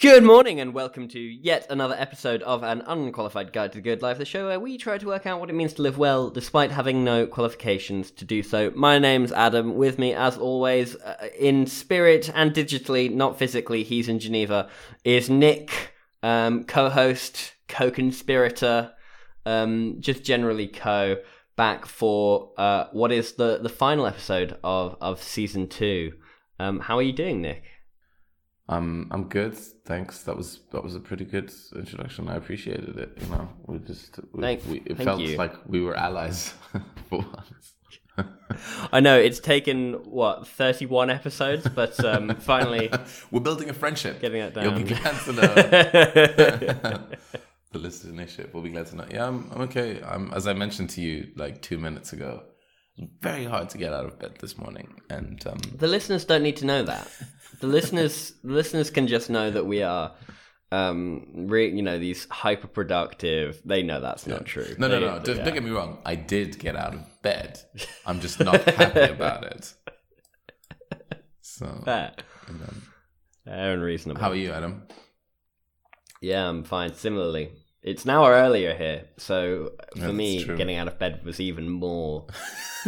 Good morning and welcome to yet another episode of an unqualified guide to the good life, the show where we try to work out what it means to live well despite having no qualifications to do so. My name's Adam. With me, as always, uh, in spirit and digitally, not physically, he's in Geneva, is Nick, um, co-host, co-conspirator, um, just generally co, back for uh, what is the, the final episode of, of season two. Um, how are you doing, Nick? I'm I'm good, thanks. That was that was a pretty good introduction. I appreciated it. You know, we just we, Thank- we, it felt you. like we were allies for once. I know it's taken what thirty one episodes, but um, finally We're building a friendship. getting that down. You'll be glad to know. the listenership will be glad to know. Yeah, I'm, I'm okay. I'm, as I mentioned to you like two minutes ago, very hard to get out of bed this morning, and um, the listeners don't need to know that. The listeners, the listeners can just know that we are, um, re- you know, these hyper productive. They know that's not true. no, no, They- no. Don't, yeah. don't get me wrong. I did get out of bed. I'm just not happy about it. So, Fair, and, um, fair and reasonable. how are you, Adam? Yeah, I'm fine. Similarly, it's an hour earlier here, so for that's me, true. getting out of bed was even more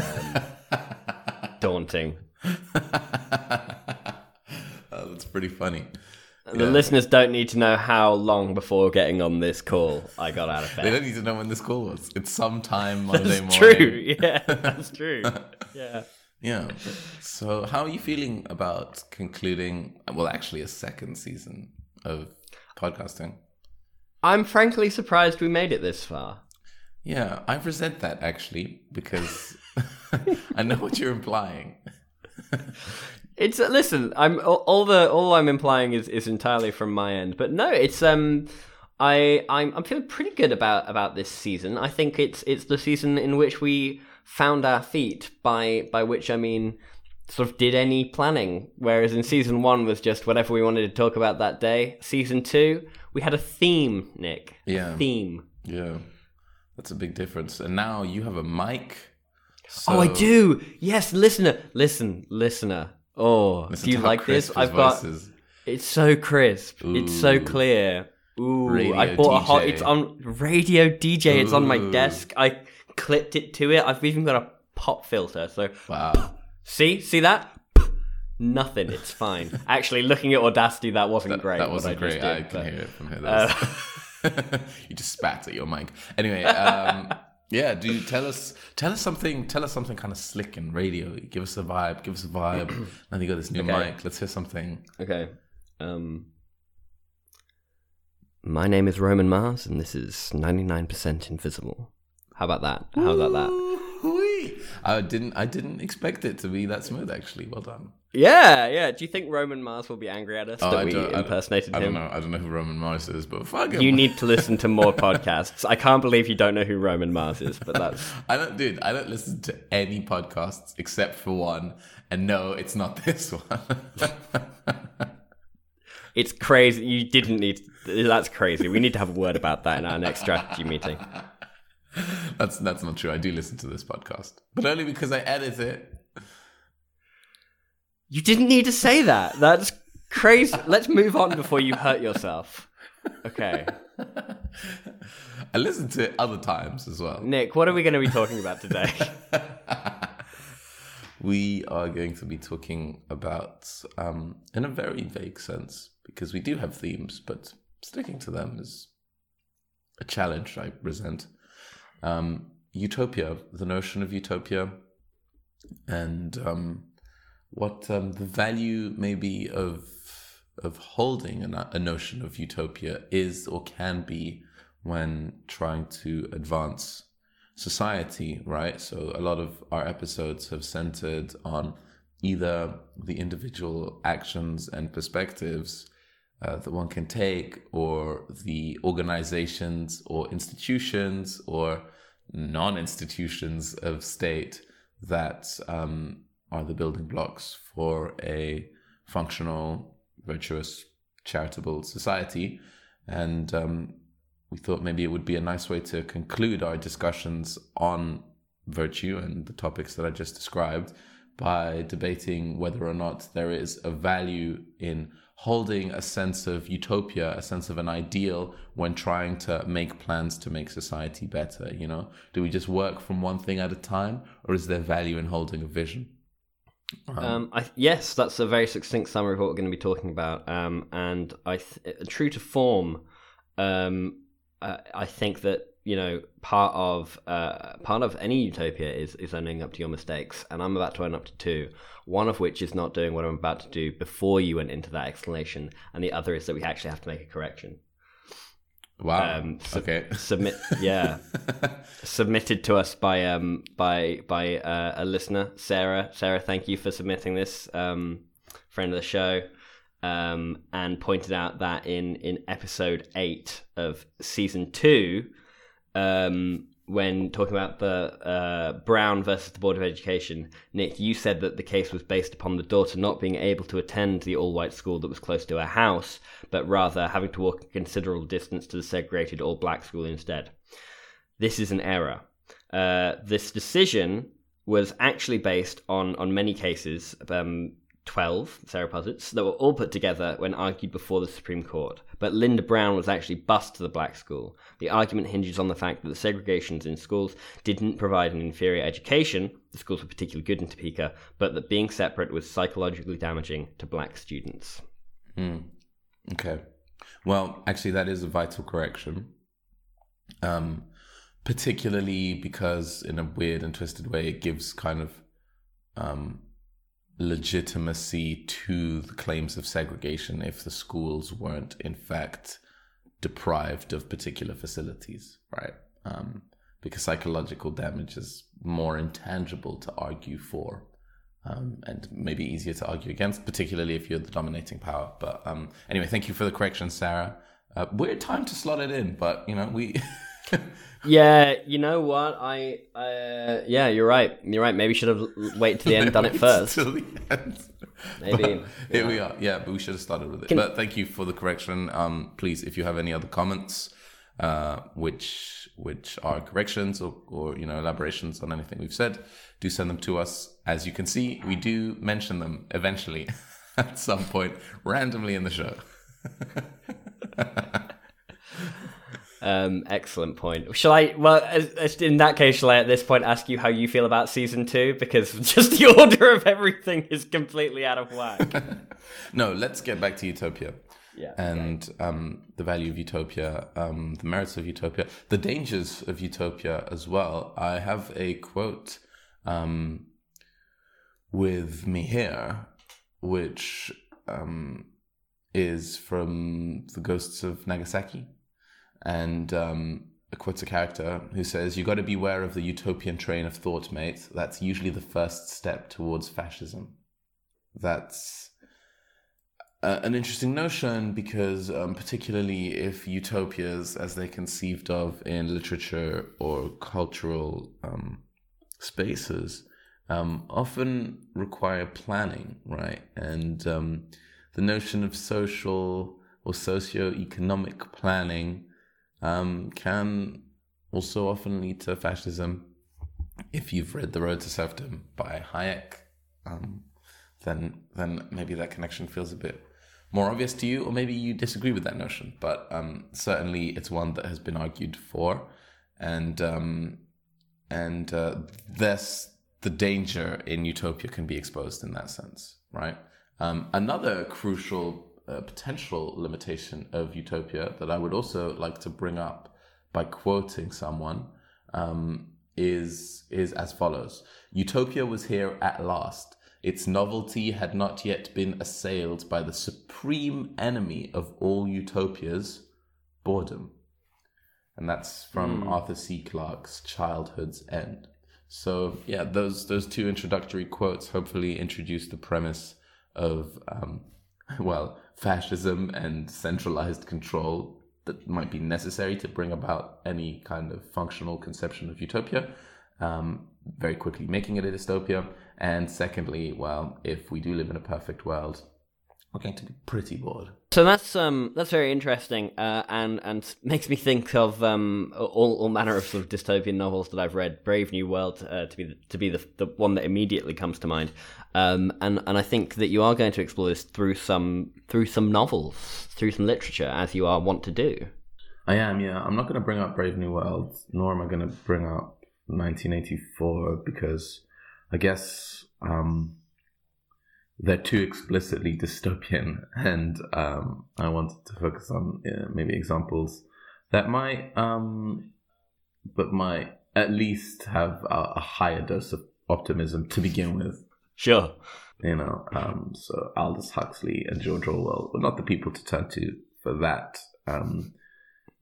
um, daunting. Oh, that's pretty funny. The listeners don't need to know how long before getting on this call I got out of bed. They don't need to know when this call was. It's sometime Monday That's morning. true. Yeah, that's true. Yeah. Yeah. So, how are you feeling about concluding? Well, actually, a second season of podcasting. I'm frankly surprised we made it this far. Yeah, I resent that actually because I know what you're implying. It's uh, listen. I'm all, all the all I'm implying is is entirely from my end, but no, it's um. I I'm I'm feeling pretty good about about this season. I think it's it's the season in which we found our feet. By by which I mean sort of did any planning. Whereas in season one was just whatever we wanted to talk about that day. Season two, we had a theme, Nick. A Yeah. theme. Yeah, that's a big difference. And now you have a mic. Oh, I do. Yes, listener, listen, listener. Oh, Listen do you like this? I've got. It's so crisp. It's so clear. Ooh, I Radio bought a hot. It's on radio DJ. It's on my desk. I clipped it to it. I've even got a pop filter. So Wow. see, see that? Nothing. It's fine. Actually, looking at Audacity, that wasn't great. That wasn't great. I did, can hear it from here. Uh, you just spat at your mic. Anyway, um, yeah. Do you tell us tell us something? Tell us something kind of slick and radio. Give us a vibe. Give us a vibe. and you got this new Okay. mic. Let's hear something. Okay. Um. My name is Roman Mars, and this is ninety nine percent invisible. How about that? How about that? I didn't. I didn't expect it to be that smooth. Actually, well done. Yeah, yeah. Do you think Roman Mars will be angry at us Oh, that I we don't- I impersonated I don't him? know. I don't know who Roman Mars is, but fuck him. You need to listen to more podcasts. I can't believe you don't know who Roman Mars is, but that's I don't, dude. I don't listen to any podcasts except for one, and no, it's not this one. it's crazy. You didn't need. That's crazy. We need to have a word about that in our next strategy meeting. that's that's not true. I do listen to this podcast, but only because I edit it. You didn't need to say that. That's crazy. Let's move on before you hurt yourself. Okay, I listen to it other times as well. Nick. What are we going to be talking about today? We are going to be talking about, um, in a very vague sense, because we do have themes, but sticking to them is a challenge I resent. Um, utopia, the notion of utopia, and um, what um, the value maybe of of holding a, a notion of utopia is or can be when trying to advance society, right? So a lot of our episodes have centered on either the individual actions and perspectives uh, that one can take, or the organizations or institutions or non institutions of state that um, are the building blocks for a functional, virtuous, charitable society. And um, we thought maybe it would be a nice way to conclude our discussions on virtue and the topics that I just described by debating whether or not there is a value in holding a sense of utopia, a sense of an ideal when trying to make plans to make society better. You know, do we just work from one thing at a time, or is there value in holding a vision? Um, I, yes, that's a very succinct summary of what we're going to be talking about. Um, and I, th- true to form, um, uh, I think that you know part of uh, part of any utopia is is owning up to your mistakes, and I'm about to own up to two. One of which is not doing what I'm about to do before you went into that explanation, and the other is that we actually have to make a correction. Wow. Um, su- okay. Submit, yeah, submitted to us by um by by uh, a listener, Sarah. Sarah, thank you for submitting this. Um, friend of the show, um, and pointed out that in in episode eight of season two, um, when talking about the uh, Brown versus the Board of Education, Nick, you said that the case was based upon the daughter not being able to attend the all white school that was close to her house, but rather having to walk a considerable distance to the segregated all black school instead. This is an error. Uh, this decision was actually based on, on many cases, um, 12 Sarah Posits, that were all put together when argued before the Supreme Court. But Linda Brown was actually bused to the black school. The argument hinges on the fact that the segregations in schools didn't provide an inferior education, the schools were particularly good in Topeka, but that being separate was psychologically damaging to black students. Okay. Well, actually, that is a vital correction. Um, particularly because, in a weird and twisted way, it gives kind of um, legitimacy to the claims of segregation if the schools weren't, in fact, deprived of particular facilities, right? Um, because psychological damage is more intangible to argue for. Um, and maybe easier to argue against, particularly if you're the dominating power. But um, anyway, thank you for the correction, Sarah. Uh, weird time to slot it in, but you know we. Yeah, you know what? I, uh, yeah, you're right. You're right. Maybe should have waited to the end, done it first. Till the end. Maybe. But here we are. Yeah, but we should have started with it. but thank you for the correction. Um, please, if you have any other comments, uh, which which are corrections or, or you know elaborations on anything we've said, do send them to us. As you can see, we do mention them eventually at some point randomly in the show. Um, excellent point. Shall I? Well, in that case, shall I at this point ask you how you feel about season two? Because just the order of everything is completely out of whack. No, let's get back to Utopia. Yeah, And um, the value of Utopia, um, the merits of Utopia, the dangers of Utopia as well. I have a quote um, with me here, which um, is from The Ghosts of Nagasaki. And um, quotes a character who says, You got to beware of the utopian train of thought, mate. That's usually the first step towards fascism. That's uh, an interesting notion because, um, particularly if utopias, as they're conceived of in literature or cultural um, spaces, um, often require planning, right? And um, the notion of social or socio-economic planning um, can also often lead to fascism. If you've read The Road to Serfdom by Hayek, um, then then maybe that connection feels a bit more obvious to you, or maybe you disagree with that notion. But um, certainly, it's one that has been argued for, and um, and uh, the danger in utopia can be exposed in that sense, right? Um, another crucial uh, potential limitation of utopia that I would also like to bring up by quoting someone um, is is as follows: Utopia was here at last. Its novelty had not yet been assailed by the supreme enemy of all utopias, boredom. And that's from Arthur C. Clarke's Childhood's End. So yeah, those those two introductory quotes hopefully introduce the premise of um, well fascism and centralized control that might be necessary to bring about any kind of functional conception of utopia. Um, very quickly making it a dystopia, and secondly, well, if we do live in a perfect world, we're going to be pretty bored. So that's um that's very interesting, uh, and and makes me think of um all, all manner of sort of dystopian novels that I've read. Brave New World uh, to be the, to be the the one that immediately comes to mind, um and and I think that you are going to explore this through some through some novels, through some literature, as you are want to do. I am, yeah. I'm not going to bring up Brave New World, nor am I going to bring up 1984 because I guess um they're too explicitly dystopian, and um, I wanted to focus on uh, maybe examples that might, um, but might at least have a, a, higher dose of optimism to begin with. Sure. You know, um, so Aldous Huxley and George Orwell were not the people to turn to for that. Um,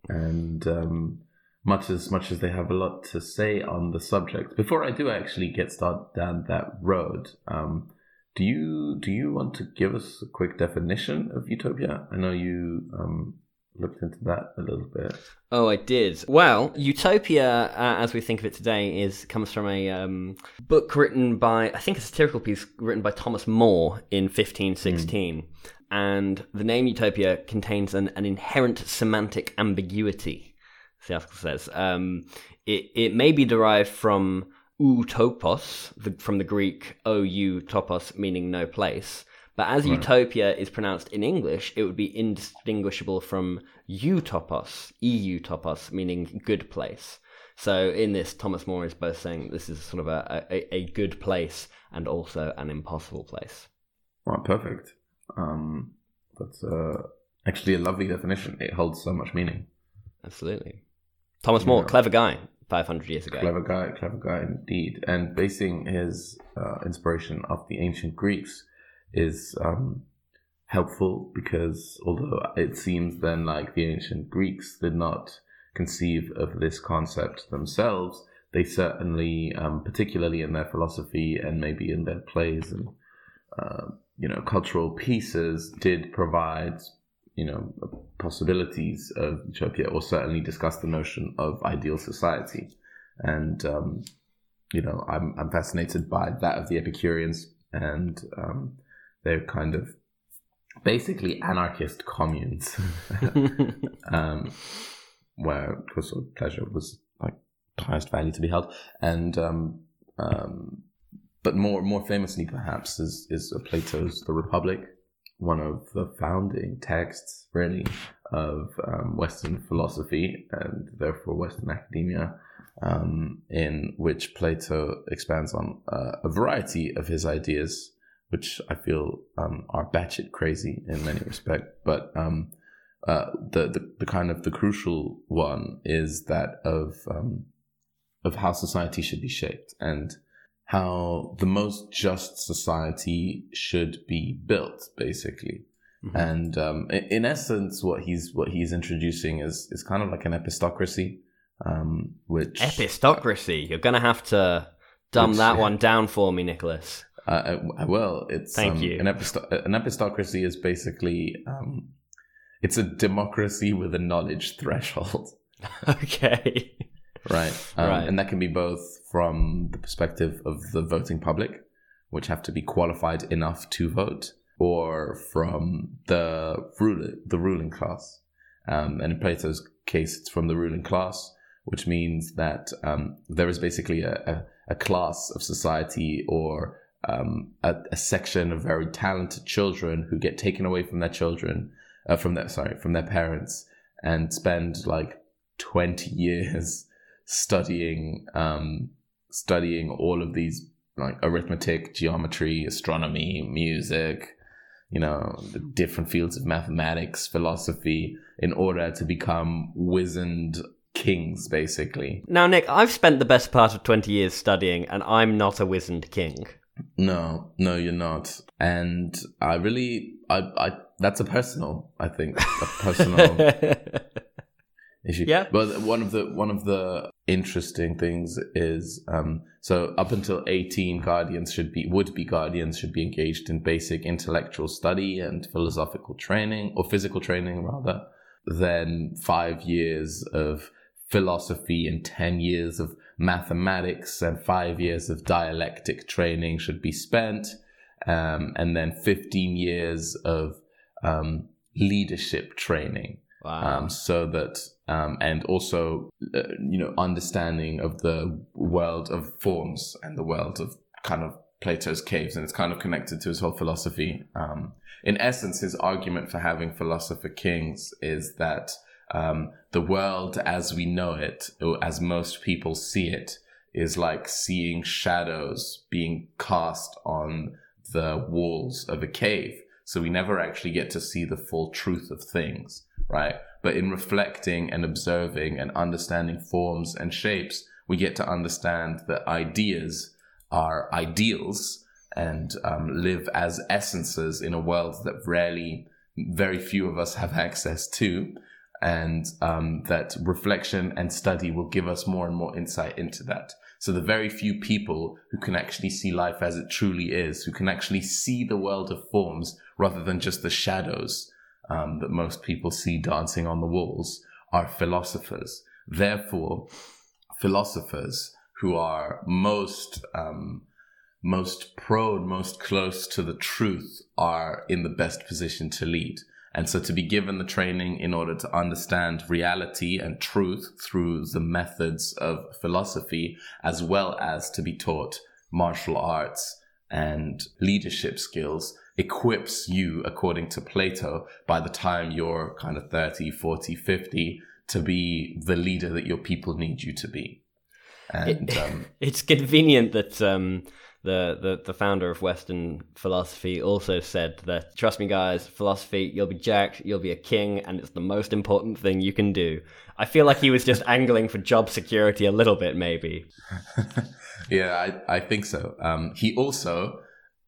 and um, much as much as they have a lot to say on the subject, before I do actually get started down that road, um, do you do you want to give us a quick definition of utopia? I know you um, looked into that a little bit. Oh, I did. Well, utopia, uh, as we think of it today, is comes from a um, book written by I think a satirical piece written by Thomas More in 1516. Mm. And the name utopia contains an, an inherent semantic ambiguity. The article says um, it it may be derived from utopos, the, from the Greek ou topos, meaning no place. But as right. utopia is pronounced in English, it would be indistinguishable from eutopos, eu topos, meaning good place. So in this, Thomas More is both saying this is sort of a, a, a good place and also an impossible place. Right, perfect. Um, that's uh, actually a lovely definition. It holds so much meaning. Absolutely. Thomas More, yeah. clever guy. 500 years ago. Clever guy, clever guy indeed. And basing his uh, inspiration off the ancient Greeks is um, helpful because although it seems then like the ancient Greeks did not conceive of this concept themselves, they certainly, um, particularly in their philosophy and maybe in their plays and uh, you know cultural pieces, did provide you know possibilities of utopia, or certainly discuss the notion of ideal society. And um, you know, I'm I'm fascinated by that of the Epicureans, and um, they're kind of basically anarchist communes, um, where of course pleasure was like highest value to be held, and um, um, but more more famously perhaps is is Plato's The Republic, one of the founding texts, really, of um, Western philosophy and therefore Western academia, um, in which Plato expands on uh, a variety of his ideas, which I feel um, are batshit crazy in many respects. But um, uh, the, the, the kind of the crucial one is that of um, of how society should be shaped and how the most just society should be built, basically. Mm-hmm. And um, in essence, what he's what he's introducing is is kind of like an epistocracy, um, which epistocracy. You're gonna have to dumb which, that yeah. one down for me, Nicholas. Uh, I, I will. It's thank um, you. An, episto- an epistocracy is basically um, it's a democracy with a knowledge threshold. okay right? Um, right. And that can be both from the perspective of the voting public, which have to be qualified enough to vote, or from the ruler, the ruling class. Um, and in Plato's case, it's from the ruling class, which means that um, there is basically a, a, a, class of society or um, a, a, section of very talented children who get taken away from their children, uh, from their sorry, from their parents, and spend like twenty years studying um, studying all of these like arithmetic, geometry, astronomy, music, you know, the different fields of mathematics, philosophy, in order to become wizened kings, basically. Now, Nick, I've spent the best part of 20 years studying, and I'm not a wizened king. No, no, you're not. And I really, I, I, that's a personal, I think, a personal issue. Yeah. But one of the one of the interesting things is um, so up until 18 guardians should be would be guardians should be engaged in basic intellectual study and philosophical training or physical training rather then 5 years of philosophy and 10 years of mathematics and 5 years of dialectic training should be spent um, and then 15 years of um, leadership training. Wow. Um, so that um, and also uh, you know understanding of the world of forms and the world of kind of Plato's caves, and it's kind of connected to his whole philosophy. Um, in essence, his argument for having philosopher kings is that um, the world as we know it, or as most people see it, is like seeing shadows being cast on the walls of a cave. So we never actually get to see the full truth of things, right? But in reflecting and observing and understanding forms and shapes, we get to understand that ideas are ideals and um, live as essences in a world that rarely, very few of us have access to. And um, that reflection and study will give us more and more insight into that. So the very few people who can actually see life as it truly is, who can actually see the world of forms rather than just the shadows um, that most people see dancing on the walls, are philosophers. Therefore, philosophers who are most um, most prone, most close to the truth, are in the best position to lead. And so to be given the training in order to understand reality and truth through the methods of philosophy, as well as to be taught martial arts and leadership skills, equips you, according to Plato, by the time you're kind of 30, 40, 50, to be the leader that your people need you to be. And It- um, it's convenient that um, the, the the founder of Western philosophy also said that trust me, guys, philosophy, you'll be jacked, you'll be a king, and it's the most important thing you can do. I feel like he was just angling for job security a little bit, maybe. yeah, I, I think so. Um, he also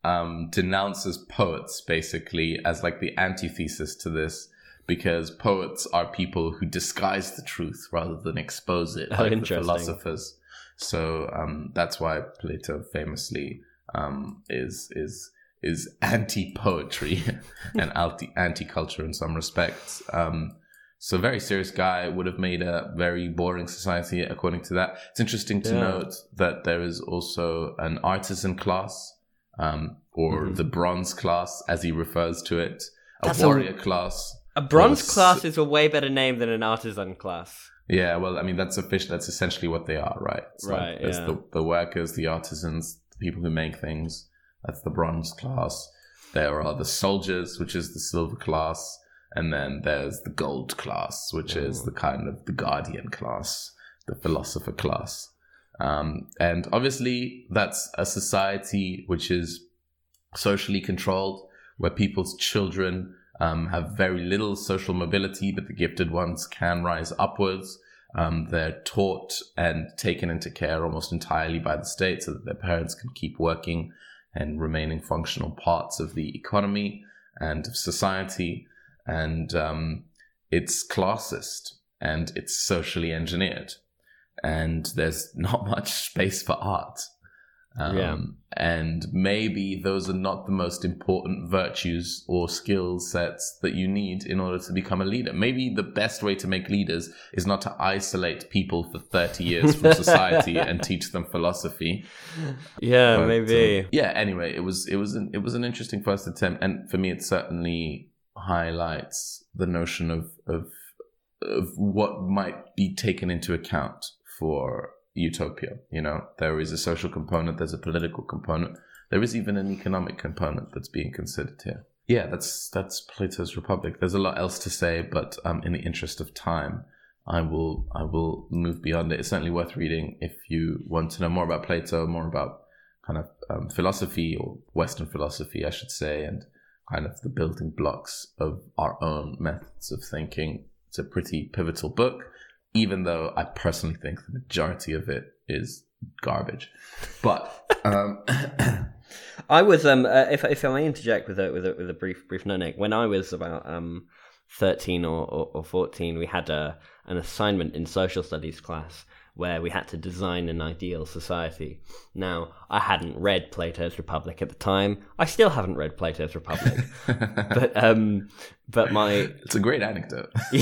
um, denounces poets basically as like the antithesis to this because poets are people who disguise the truth rather than expose it, Oh, like the philosophers. So um, that's why Plato famously um, is is is anti poetry and anti anti culture in some respects. Um, so very serious guy would have made a very boring society according to that. It's interesting to Yeah. note that there is also an artisan class, um, or Mhm. the bronze class as he refers to it, a That's a- warrior class. A bronze Well, class is a way better name than an artisan class. Yeah, well, I mean that's official. That's essentially what they are, right? It's Right, Like, there's yeah. the the workers, the artisans, the people who make things. That's the bronze class. There are the soldiers, which is the silver class, and then there's the gold class, which is the kind of the guardian class, the philosopher class. Um, and obviously, that's a society which is socially controlled, where people's children um, have very little social mobility, but the gifted ones can rise upwards. Um, they're taught and taken into care almost entirely by the state so that their parents can keep working and remaining functional parts of the economy and of society. And um, it's classist and it's socially engineered. And there's not much space for art. Um, Yeah. And maybe those are not the most important virtues or skill sets that you need in order to become a leader. Maybe the best way to make leaders is not to isolate people for 30 years from society and teach them philosophy. Yeah, But, maybe. uh, yeah. Anyway, it was it was an, it was an interesting first attempt, and for me, it certainly highlights the notion of of of what might be taken into account for utopia. You know, there is a social component, there's a political component, there is even an economic component that's being considered here. Yeah, that's that's Plato's Republic. There's a lot else to say, but um, in the interest of time, I will I will move beyond it. It's certainly worth reading if you want to know more about Plato, more about kind of um, philosophy or Western philosophy, I should say, and kind of the building blocks of our own methods of thinking. It's a pretty pivotal book, even though I personally think the majority of it is garbage. But um, I was um uh, if if I may interject with a with a with a brief brief note Nick, when I was about um thirteen or, or, or fourteen, we had a an assignment in social studies class where we had to design an ideal society. Now I hadn't read Plato's Republic at the time. I still haven't read Plato's Republic, but um but my it's a great anecdote.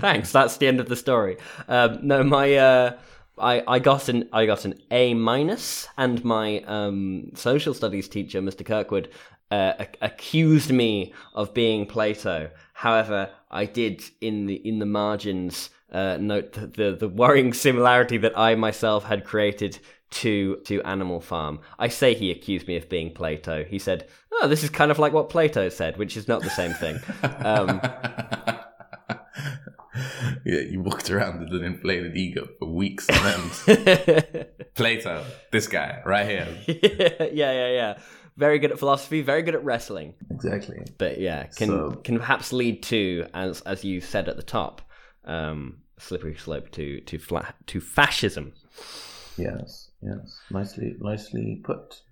thanks. That's the end of the story. Um, no, my uh, I I got an I got an A minus, and my um, social studies teacher, Mr. Kirkwood, uh, accused me of being Plato. However, I did in the in the margins uh, note the, the, the worrying similarity that I myself had created to to Animal Farm. I say he accused me of being Plato. He said, "Oh, this is kind of like what Plato said," which is not the same thing. Um, yeah, you walked around with an inflated ego for weeks on end. Plato, this guy right here. yeah, yeah, yeah. Very good at philosophy. Very good at wrestling. Exactly. But yeah, can so, can perhaps lead to, as as you said at the top, um, slippery slope to to flat to fascism. Yes, yes, nicely nicely put.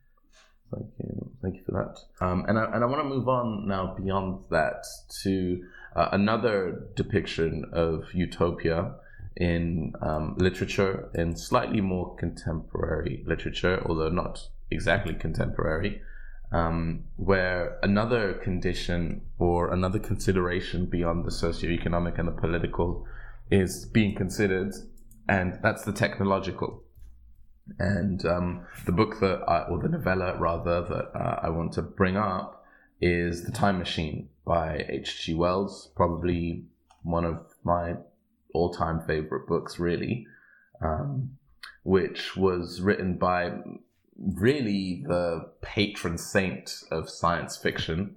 Thank you, thank you for that. Um, and I and I want to move on now beyond that to uh, another depiction of utopia in um, literature, in slightly more contemporary literature, although not exactly contemporary, um, where another condition or another consideration beyond the socioeconomic and the political is being considered, and that's the technological. And um, the book that, I, or the novella rather, that uh, I want to bring up is The Time Machine by H.G. Wells, probably one of my all time favorite books, really, um, which was written by really the patron saint of science fiction,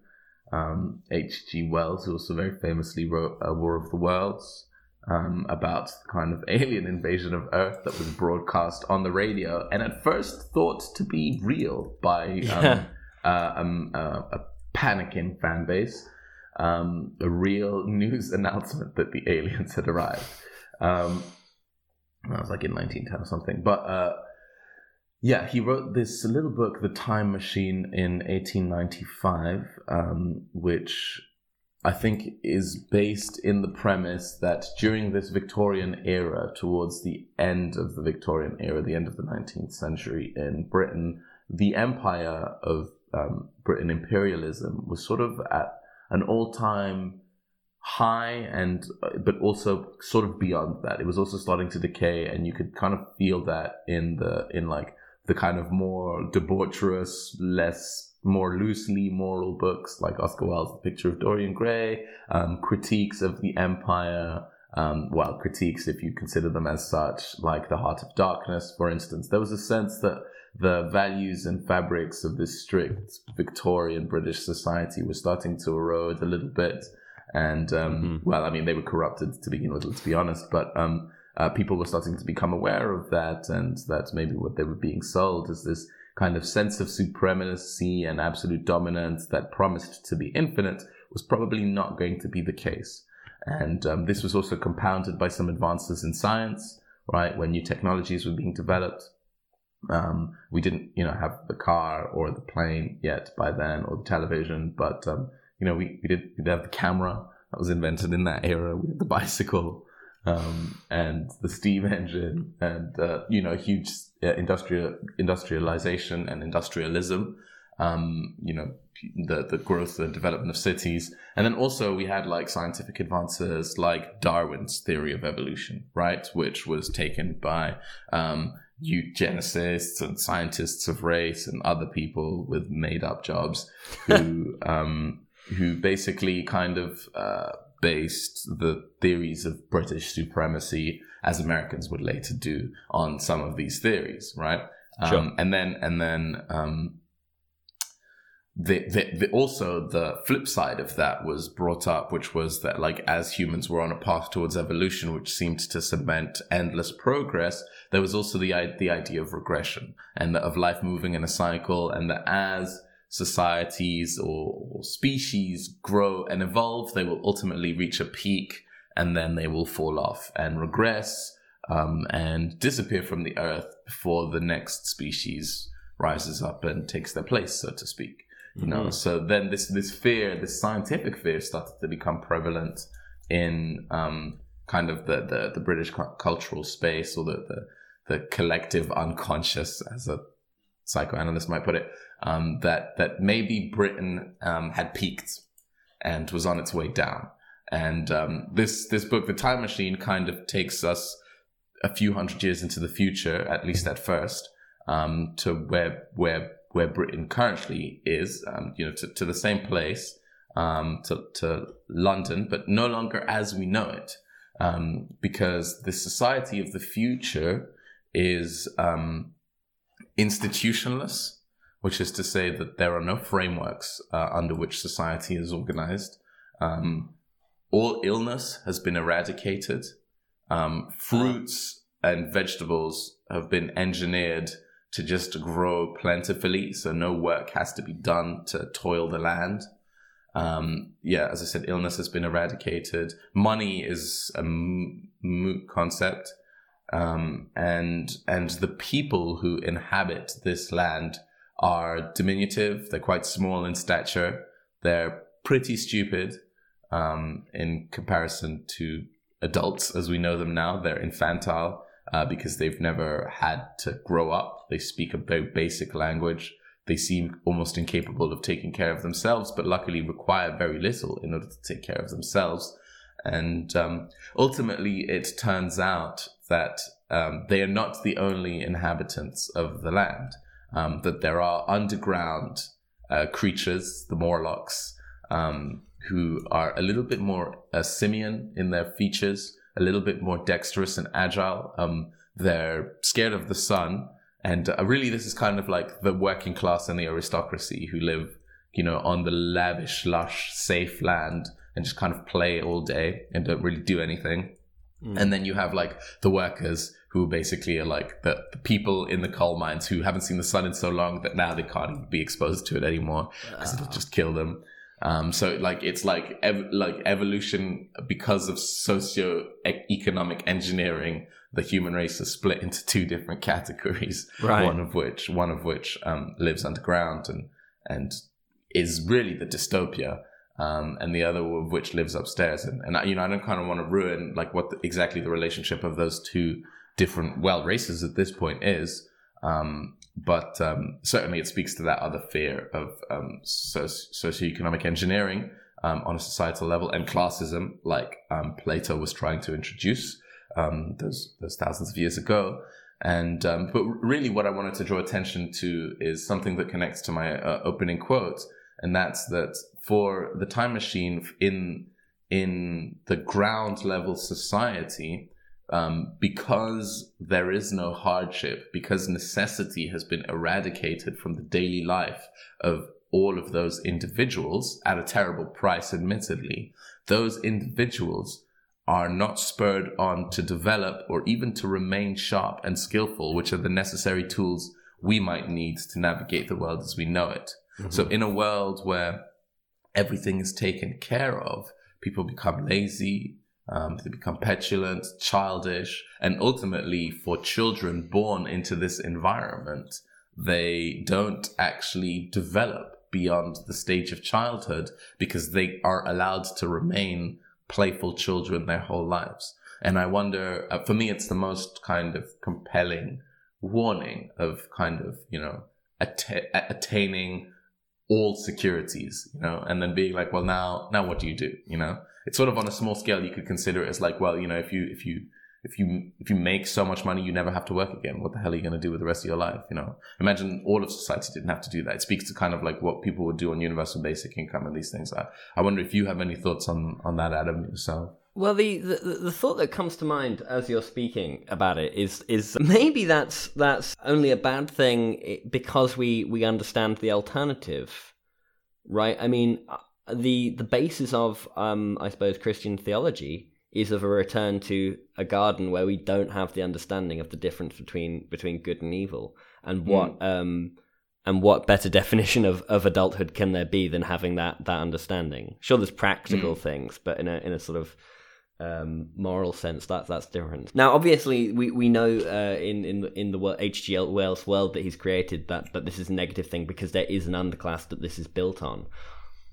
H.G. Um, Wells, who also very famously wrote A War of the Worlds. Um, about the kind of alien invasion of Earth that was broadcast on the radio, and at first thought to be real by um, uh, um, uh, a panicking fan base um, a real news announcement that the aliens had arrived. Um, that was like in 1910 or something. But uh, yeah, he wrote this little book, The Time Machine, in 1895, um, which I think is based in the premise that during this Victorian era, towards the end of the Victorian era, the end of the 19th century in Britain, the empire of um, Britain imperialism was sort of at an all-time high and uh, but also sort of beyond that. It was also starting to decay and you could kind of feel that in the in like the kind of more debaucherous less more loosely moral books like oscar wilde's the picture of dorian gray um, critiques of the empire um, well critiques if you consider them as such like the heart of darkness for instance there was a sense that the values and fabrics of this strict Victorian British society were starting to erode a little bit. And, um, mm-hmm. well, I mean, they were corrupted to begin with, let's be honest, but um, uh, people were starting to become aware of that. And that's maybe what they were being sold is this kind of sense of supremacy and absolute dominance that promised to be infinite was probably not going to be the case. And um, this was also compounded by some advances in science, right? When new technologies were being developed um, we didn't, you know, have the car or the plane yet by then, or the television, but um, you know, we, we did we did have the camera that was invented in that era. We had the bicycle um, and the steam engine, and uh, you know, huge uh, industrial industrialization and industrialism. Um, you know, the the growth and development of cities, and then also we had like scientific advances like Darwin's theory of evolution, right, which was taken by um, eugenicists and scientists of race and other people with made up jobs who um, who basically kind of uh, based the theories of British supremacy as Americans would later do on some of these theories, right? Um, sure. And then and then um, the, the, the, also the flip side of that was brought up, which was that like as humans were on a path towards evolution, which seemed to cement endless progress, there was also the the idea of regression and of life moving in a cycle, and that as societies or, or species grow and evolve, they will ultimately reach a peak, and then they will fall off and regress um, and disappear from the earth before the next species rises up and takes their place, so to speak. You know, mm-hmm. so then this this fear, this scientific fear, started to become prevalent in um, kind of the, the, the British cu- cultural space or the, the the collective unconscious, as a psychoanalyst might put it, um, that that maybe Britain um, had peaked and was on its way down. And um, this this book, The Time Machine, kind of takes us a few hundred years into the future, at least at first, um, to where where where Britain currently is, um, you know, to, to the same place, um, to, to London, but no longer as we know it. Um, because the society of the future is um, institutionless, which is to say that there are no frameworks uh, under which society is organized. Um, all illness has been eradicated. Um, fruits and vegetables have been engineered to just grow plentifully, so no work has to be done to toil the land. Um, yeah, as I said, illness has been eradicated. Money is a moot concept, um, and and the people who inhabit this land are diminutive. They're quite small in stature. They're pretty stupid um, in comparison to adults as we know them now. They're infantile uh, because they've never had to grow up. They speak a very basic language. They seem almost incapable of taking care of themselves, but luckily require very little in order to take care of themselves. And um, ultimately, it turns out that um, they are not the only inhabitants of the land, um, that there are underground uh, creatures, the Morlocks, um, who are a little bit more uh, simian in their features, a little bit more dexterous and agile. Um, they're scared of the sun. And uh, really, this is kind of like the working class and the aristocracy who live, you know, on the lavish, lush, safe land and just kind of play all day and don't really do anything. Mm. And then you have like the workers who basically are like the, the, people in the coal mines who haven't seen the sun in so long that now they can't be exposed to it anymore because it'll just kill them. Um, so like it's like ev- like evolution because of socio-economic engineering. The human race is split into two different categories. Right. One of which one of which um, lives underground and and is really the dystopia. Um, and the other of which lives upstairs. And, and you know, I don't kind of want to ruin like what the, exactly the relationship of those two different well races at this point is. Um, but um, certainly it speaks to that other fear of um, soci- socioeconomic engineering um, on a societal level and classism, like um, Plato was trying to introduce um, those those thousands of years ago. And um, but really, what I wanted to draw attention to is something that connects to my uh, opening quote, and that's that for the time machine in in the ground level society, um, because there is no hardship, because necessity has been eradicated from the daily life of all of those individuals at a terrible price, admittedly, those individuals are not spurred on to develop or even to remain sharp and skillful, which are the necessary tools we might need to navigate the world as we know it. Mm-hmm. So, in a world where everything is taken care of, people become lazy, um, they become petulant, childish, and ultimately, for children born into this environment, they don't actually develop beyond the stage of childhood because they are allowed to remain playful children their whole lives. And I wonder, uh, for me, it's the most kind of compelling warning of kind of, you know, att- attaining all securities, you know, and then being like, well, now, now what do you do? You know, it's sort of on a small scale. You could consider it as like, well, you know, if you, if you, if you, if you make so much money, you never have to work again. What the hell are you going to do with the rest of your life? You know, imagine all of society didn't have to do that. It speaks to kind of like what people would do on universal basic income and these things. I, I wonder if you have any thoughts on, on that, Adam, yourself. Well, the, the, the thought that comes to mind as you're speaking about it is is maybe that's that's only a bad thing because we we understand the alternative, right? I mean, uh, the the basis of um, I suppose Christian theology is of a return to a garden where we don't have the understanding of the difference between between good and evil, and what mm. um, and what better definition of, of adulthood can there be than having that that understanding? Sure, there's practical mm. things, but in a in a sort of um, moral sense, that's that's different. Now, obviously, we we know uh, in in the, in the H.G. Wells world that he's created that that this is a negative thing because there is an underclass that this is built on.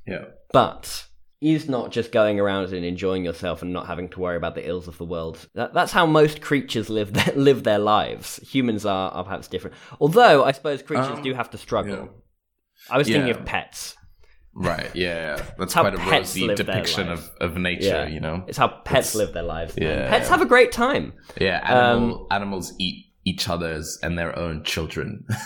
Yeah, but is not just going around and enjoying yourself and not having to worry about the ills of the world. That, that's how most creatures live their, live their lives. Humans are, are perhaps different. Although I suppose creatures um, do have to struggle. Yeah. I was thinking of pets. Right. Yeah. yeah. That's quite a rosy depiction of, of nature. Yeah. You know, it's how pets it's, live their lives. Yeah. Pets have a great time. Yeah. Animal, um, animals eat each other's and their own children.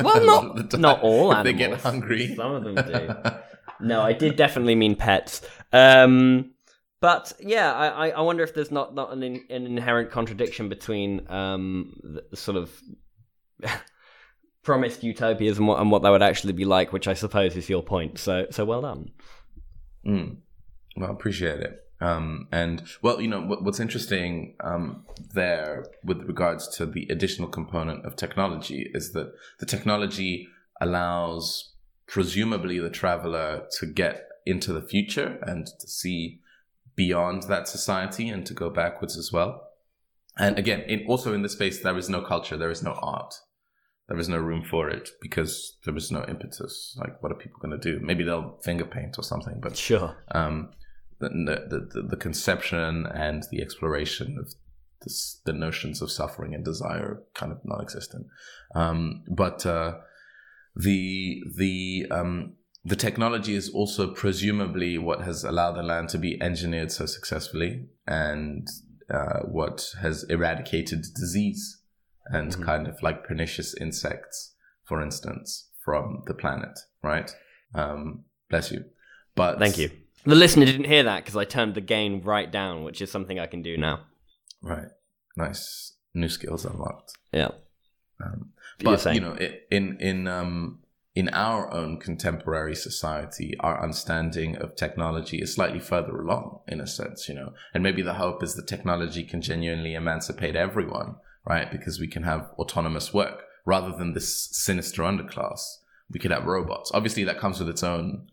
Well, not- of the time, not all if They get animals. hungry. Some of them do. No, I did definitely mean pets. Um, but yeah, I, I- I wonder if there's not, not an, in, an inherent contradiction between um, the sort of promised utopias and what, and what that would actually be like, which I suppose is your point. So, so well done. Mm. Well, I appreciate it. Um, and well, you know what, what's interesting um, there with regards to the additional component of technology is that the technology allows presumably the traveler to get into the future and to see beyond that society and to go backwards as well. And again, in, also in this space, there is no culture, there is no art, there is no room for it because there is no impetus. Like, what are people going to do? Maybe they'll finger paint or something, but Sure. um, the, the, the, the conception and the exploration of this, the notions of suffering and desire are kind of non-existent. Um, but uh, the the um, the technology is also presumably what has allowed the land to be engineered so successfully and uh, what has eradicated disease and Mhm. kind of like pernicious insects, for instance, from the planet, right? Um, bless you. But Thank you. The listener didn't hear that because I turned the gain right down, which is something I can do now. Right. Nice. New skills unlocked. Yeah. Um, but you know, in in um, in our own contemporary society, our understanding of technology is slightly further along, in a sense. You know, and maybe the hope is that technology can genuinely emancipate everyone, right? Because we can have autonomous work rather than this sinister underclass. We could have robots. Obviously, that comes with its own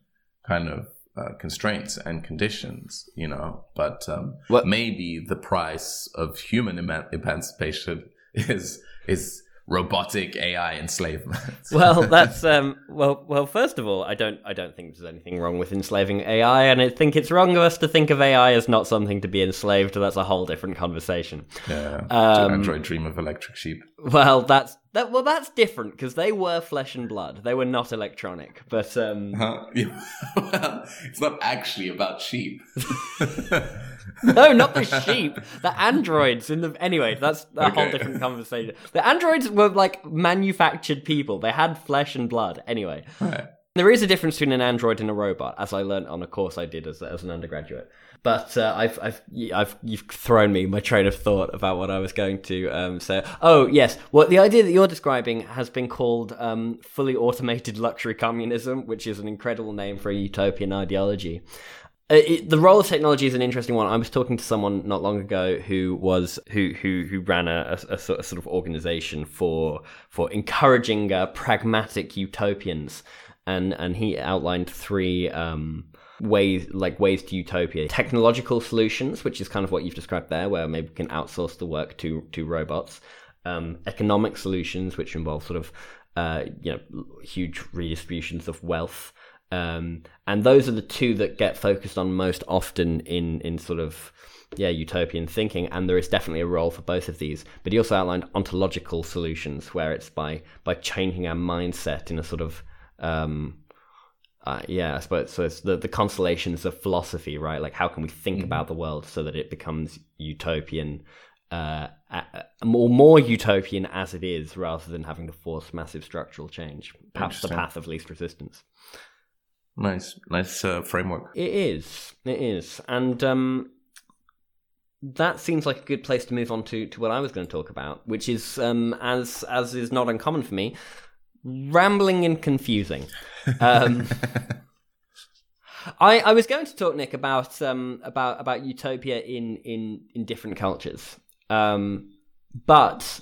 kind of uh, constraints and conditions, you know. But um, maybe the price of human eman- emancipation is is robotic AI enslavement. well, that's um. Well, well. First of all, I don't. I don't think there's anything wrong with enslaving AI, and I think it's wrong of us to think of AI as not something to be enslaved to. That's a whole different conversation. yeah. Um, Android dream of electric sheep. Well, that's that. Well, that's different because they were flesh and blood. They were not electronic. But um, Huh? Well, it's not actually about sheep. no, not the sheep. The androids in the anyway. That's a whole different conversation. The androids were like manufactured people. They had flesh and blood. Anyway. right. There is a difference between an android and a robot, as I learned on a course I did as, as an undergraduate. But uh, I've, I've, I've, you've thrown me my train of thought about what I was going to um, say. Oh yes, well the idea that you're describing has been called um, fully automated luxury communism, which is an incredible name for a utopian ideology. Uh, it, the role of technology is an interesting one. I was talking to someone not long ago who was who who who ran a, a, a sort of organization for for encouraging uh, pragmatic utopians, and and he outlined three um, ways like ways to utopia: technological solutions, which is kind of what you've described there, where maybe we can outsource the work to to robots. Um, economic solutions, which involve sort of uh, you know huge redistributions of wealth. Um, and those are the two that get focused on most often in in sort of yeah utopian thinking. And there is definitely a role for both of these. But he also outlined ontological solutions, where it's by by changing our mindset in a sort of um, uh, yeah, I suppose so. It's the the constellations of philosophy, right? Like how can we think about the world so that it becomes utopian, uh, more more utopian as it is, rather than having to force massive structural change. Perhaps the path of least resistance. Nice, nice uh, framework. It is. It is. And um, that seems like a good place to move on to, to what I was going to talk about, which is, um, as as is not uncommon for me, rambling and confusing. Um, I, I was going to talk, Nick, about um, about about utopia in in in different cultures, um, but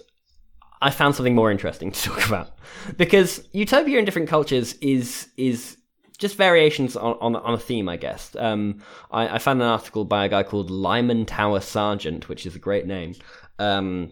I found something more interesting to talk about because utopia in different cultures is is just variations on, on, on a theme, I guess. Um, I, I found an article by a guy called Lyman Tower Sargent, which is a great name, um,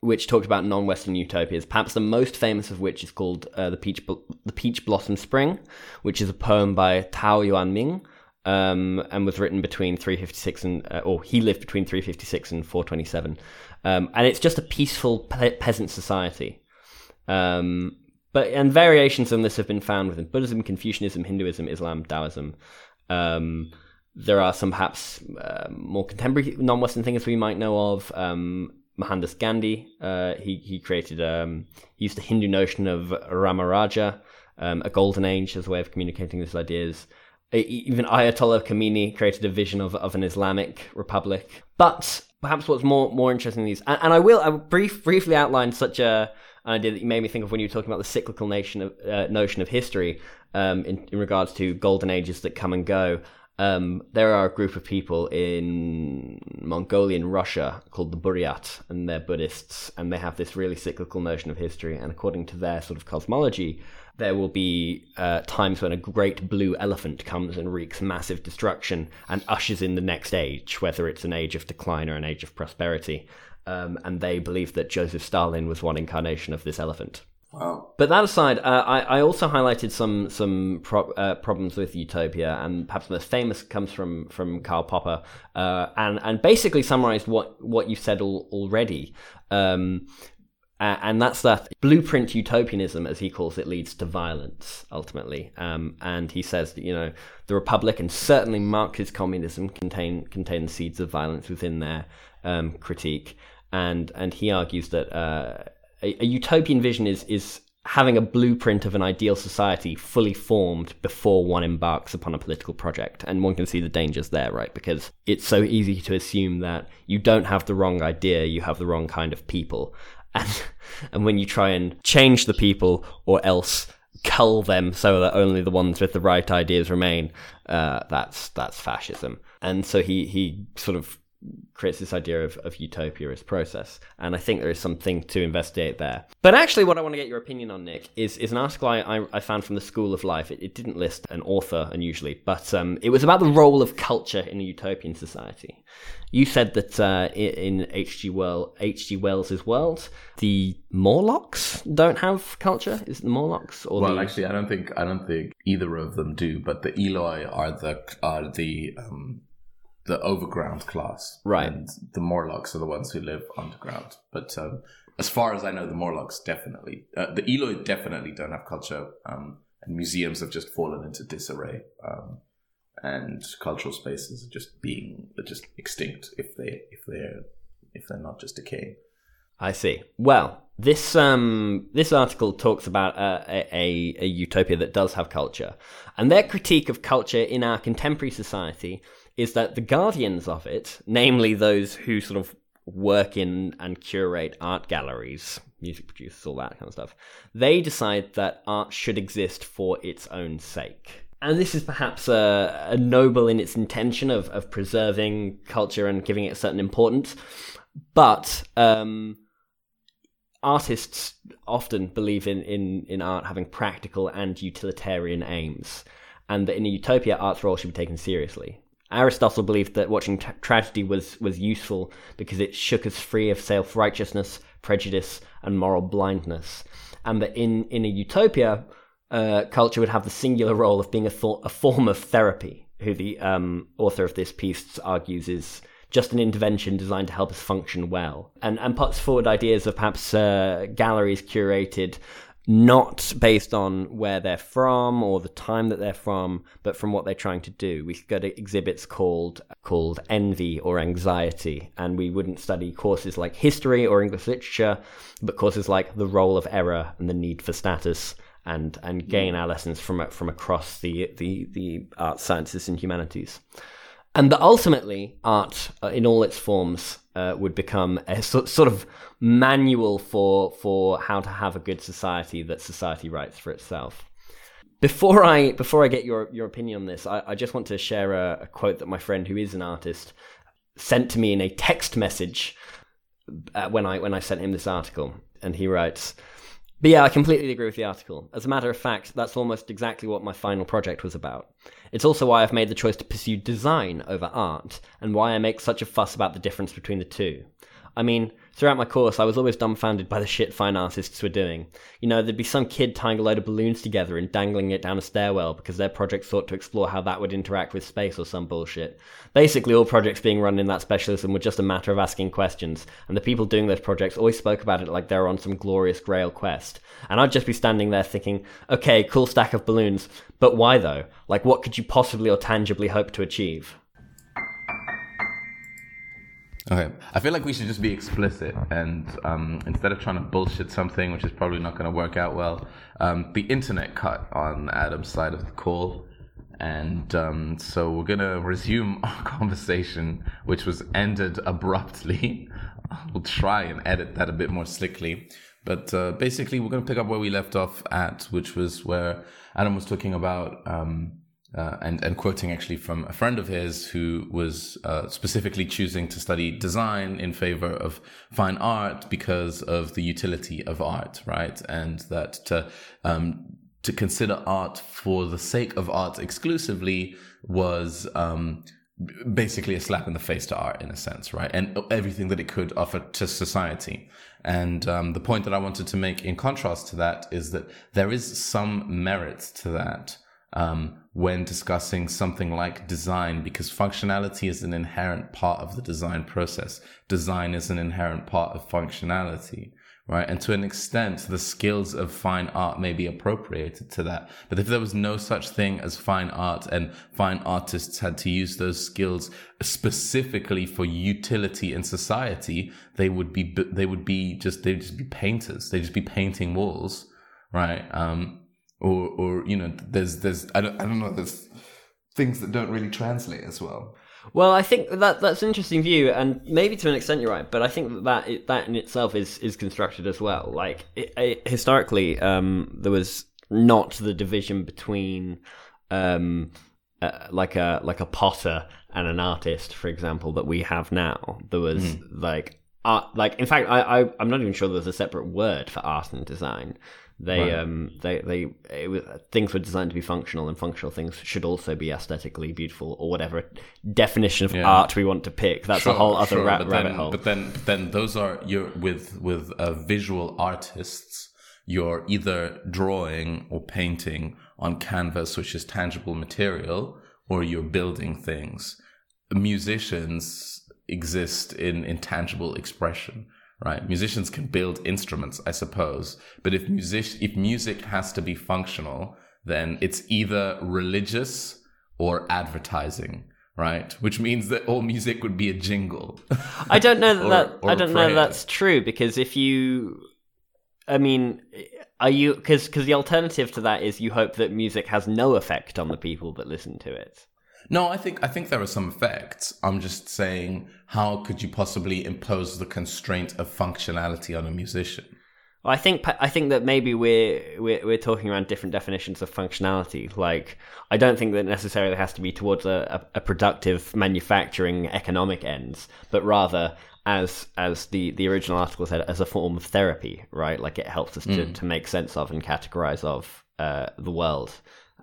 which talked about non-Western utopias. Perhaps the most famous of which is called uh, the Peach Bl- the Peach Blossom Spring, which is a poem by Tao Yuanming Um, and was written between 356 and, uh, or he lived between 356 and 427. Um, and it's just a peaceful pe- peasant society. Um, but and variations on this have been found within Buddhism, Confucianism, Hinduism, Islam, Taoism. Um, there are some perhaps uh, more contemporary non-Western things we might know of. Um, Mohandas Gandhi. Uh, he he created um, he used the Hindu notion of Ramaraja, um, a golden age, as a way of communicating his ideas. Even Ayatollah Khomeini created a vision of, of an Islamic republic. But perhaps what's more more interesting is, and, and I will I will brief, briefly outline such a an idea that you made me think of when you were talking about the cyclical nation of, uh, notion of history um, in, in regards to golden ages that come and go. Um, there are a group of people in Mongolian Russia called the Buryat, and they're Buddhists, and they have this really cyclical notion of history. And according to their sort of cosmology, there will be uh, times when a great blue elephant comes and wreaks massive destruction and ushers in the next age, whether it's an age of decline or an age of prosperity. Um, and they believe that Joseph Stalin was one incarnation of this elephant. Wow. But that aside, uh, I, I, also highlighted some some pro- uh, problems with Utopia, and perhaps the most famous comes from from Karl Popper, uh, and and basically summarized what what you said al- already. Um, and that's that blueprint utopianism, as he calls it, leads to violence ultimately. Um, and he says that you know the Republic and certainly Marxist communism contain contain the seeds of violence within their um, critique. And and he argues that uh, a, a utopian vision is is having a blueprint of an ideal society fully formed before one embarks upon a political project. And one can see the dangers there, right? Because it's so easy to assume that you don't have the wrong idea, you have the wrong kind of people. And, and when you try and change the people or else cull them so that only the ones with the right ideas remain, uh, that's, that's fascism. And so he, he sort of creates this idea of, of utopia as process. And I think there is something to investigate there. But actually, what I want to get your opinion on, Nick, is, is an article I, I, found from the School of Life. It, it didn't list an author, unusually, but um, it was about the role of culture in a utopian society. You said that uh, in H.G. Well, H.G. Wells's world, the Morlocks don't have culture. Is it the Morlocks or well, the... actually, I don't think I don't think either of them do. But the Eloi are the are the um, the overground class. Right. And the Morlocks are the ones who live underground. But um, as far as I know, the Morlocks definitely, uh, the Eloi definitely don't have culture. Um, and museums have just fallen into disarray. Um, and cultural spaces are just being are just extinct if they if they're if they're not just decaying. I see. Well, this um this article talks about uh, a, a utopia that does have culture, and their critique of culture in our contemporary society is that the guardians of it, namely those who sort of work in and curate art galleries, music producers, all that kind of stuff, they decide that art should exist for its own sake. And this is perhaps a, a noble in its intention of, of preserving culture and giving it a certain importance, but um, artists often believe in, in, in art having practical and utilitarian aims, and that in a utopia, art's role should be taken seriously. Aristotle believed that watching tragedy was, was useful because it shook us free of self righteousness, prejudice, and moral blindness. And that in, in a utopia, uh, culture would have the singular role of being a, th- a form of therapy, who the um, author of this piece argues is just an intervention designed to help us function well, and, and puts forward ideas of perhaps uh, galleries curated not based on where they're from or the time that they're from, but from what they're trying to do. We could go to exhibits called called envy or anxiety, and we wouldn't study courses like history or English literature, but courses like the role of error and the need for status, and and gain our lessons from from across the the the arts, sciences, and humanities and that ultimately art uh, in all its forms uh, would become a so, sort of manual for for how to have a good society that society writes for itself. Before I before I get your your opinion on this, I, I just want to share a, a, quote that my friend who is an artist sent to me in a text message uh, when I when I sent him this article, and he writes. But yeah, I completely agree with the article. As a matter of fact, that's almost exactly what my final project was about. It's also why I've made the choice to pursue design over art, and why I make such a fuss about the difference between the two. I mean, throughout my course, I was always dumbfounded by the shit fine artists were doing. You know, there'd be some kid tying a load of balloons together and dangling it down a stairwell because their project sought to explore how that would interact with space or some bullshit. Basically, all projects being run in that specialism were just a matter of asking questions, and the people doing those projects always spoke about it like they were on some glorious grail quest. And I'd just be standing there thinking, okay, cool stack of balloons, but why though? Like, what could you possibly or tangibly hope to achieve? Okay, I feel like we should just be explicit and um, instead of trying to bullshit something, which is probably not going to work out well, um, the internet cut on Adam's side of the call. And um, so we're going to resume our conversation, which was ended abruptly. we'll try and edit that a bit more slickly. But uh, basically, we're going to pick up where we left off at, which was where Adam was talking about um, uh, and and quoting actually from a friend of his who was uh, specifically choosing to study design in favor of fine art because of the utility of art, right? And that to um, to consider art for the sake of art exclusively was um, basically a slap in the face to art in a sense, right? And everything that it could offer to society. And um, the point that I wanted to make in contrast to that is that there is some merit to that um, when discussing something like design because functionality is an inherent part of the design process. Design is an inherent part of functionality, right? And to an extent, the skills of fine art may be appropriated to that. But if there was no such thing as fine art and fine artists had to use those skills specifically for utility in society, they would be, they would be just, they'd just be painters. They'd just be painting walls, right? Um, or or you know there's there's I don't I don't know there's things that don't really translate as well. Well, I think that that's an interesting view, and maybe to an extent you're right. But I think that that, that in itself is is constructed as well. Like it, it, historically, um, there was not the division between um, uh, like a like a potter and an artist, for example, that we have now. There was mm. like art, like in fact, I, I I'm not even sure there's a separate word for art and design. They right. um they they was, things were designed to be functional, and functional things should also be aesthetically beautiful, or whatever definition of yeah. art we want to pick. That's sure, a whole other sure, ra- rabbit then, hole. But then, but then those are you're with with uh, visual artists. You're either drawing or painting on canvas, which is tangible material, or you're building things. Musicians exist in intangible expression right? Musicians can build instruments, I suppose, but if music if music has to be functional, then it's either religious or advertising, right? Which means that all music would be a jingle. I don't know that, or, that or I don't know that's true because if you, I mean. Are you because because the alternative to that is you hope that music has no effect on the people that listen to it. No, I think I think there are some effects. I'm just saying, how could you possibly impose the constraint of functionality on a musician? Well, I think I think that maybe we're, we're we're talking around different definitions of functionality. Like, I don't think that necessarily has to be towards a, a, a productive manufacturing economic ends, but rather as as the the original article said, as a form of therapy, right? Like it helps us to, mm. to make sense of and categorize of uh, the world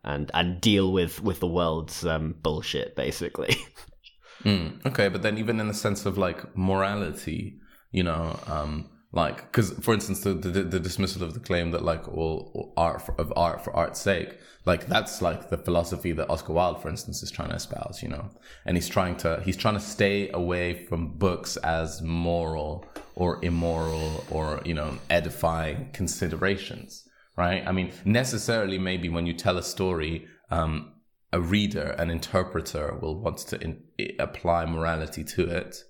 and and deal with with the world's um, bullshit, basically. mm, okay, but then even in the sense of like morality, you know, um, like because for instance, the, the, the dismissal of the claim that like all, art for, of art for art's sake, like that's like the philosophy that Oscar Wilde, for instance, is trying to espouse, you know, and he's trying to he's trying to stay away from books as moral or immoral or you know edifying considerations right? I mean, necessarily, maybe when you tell a story, um, a reader, an interpreter will want to in, apply morality to it,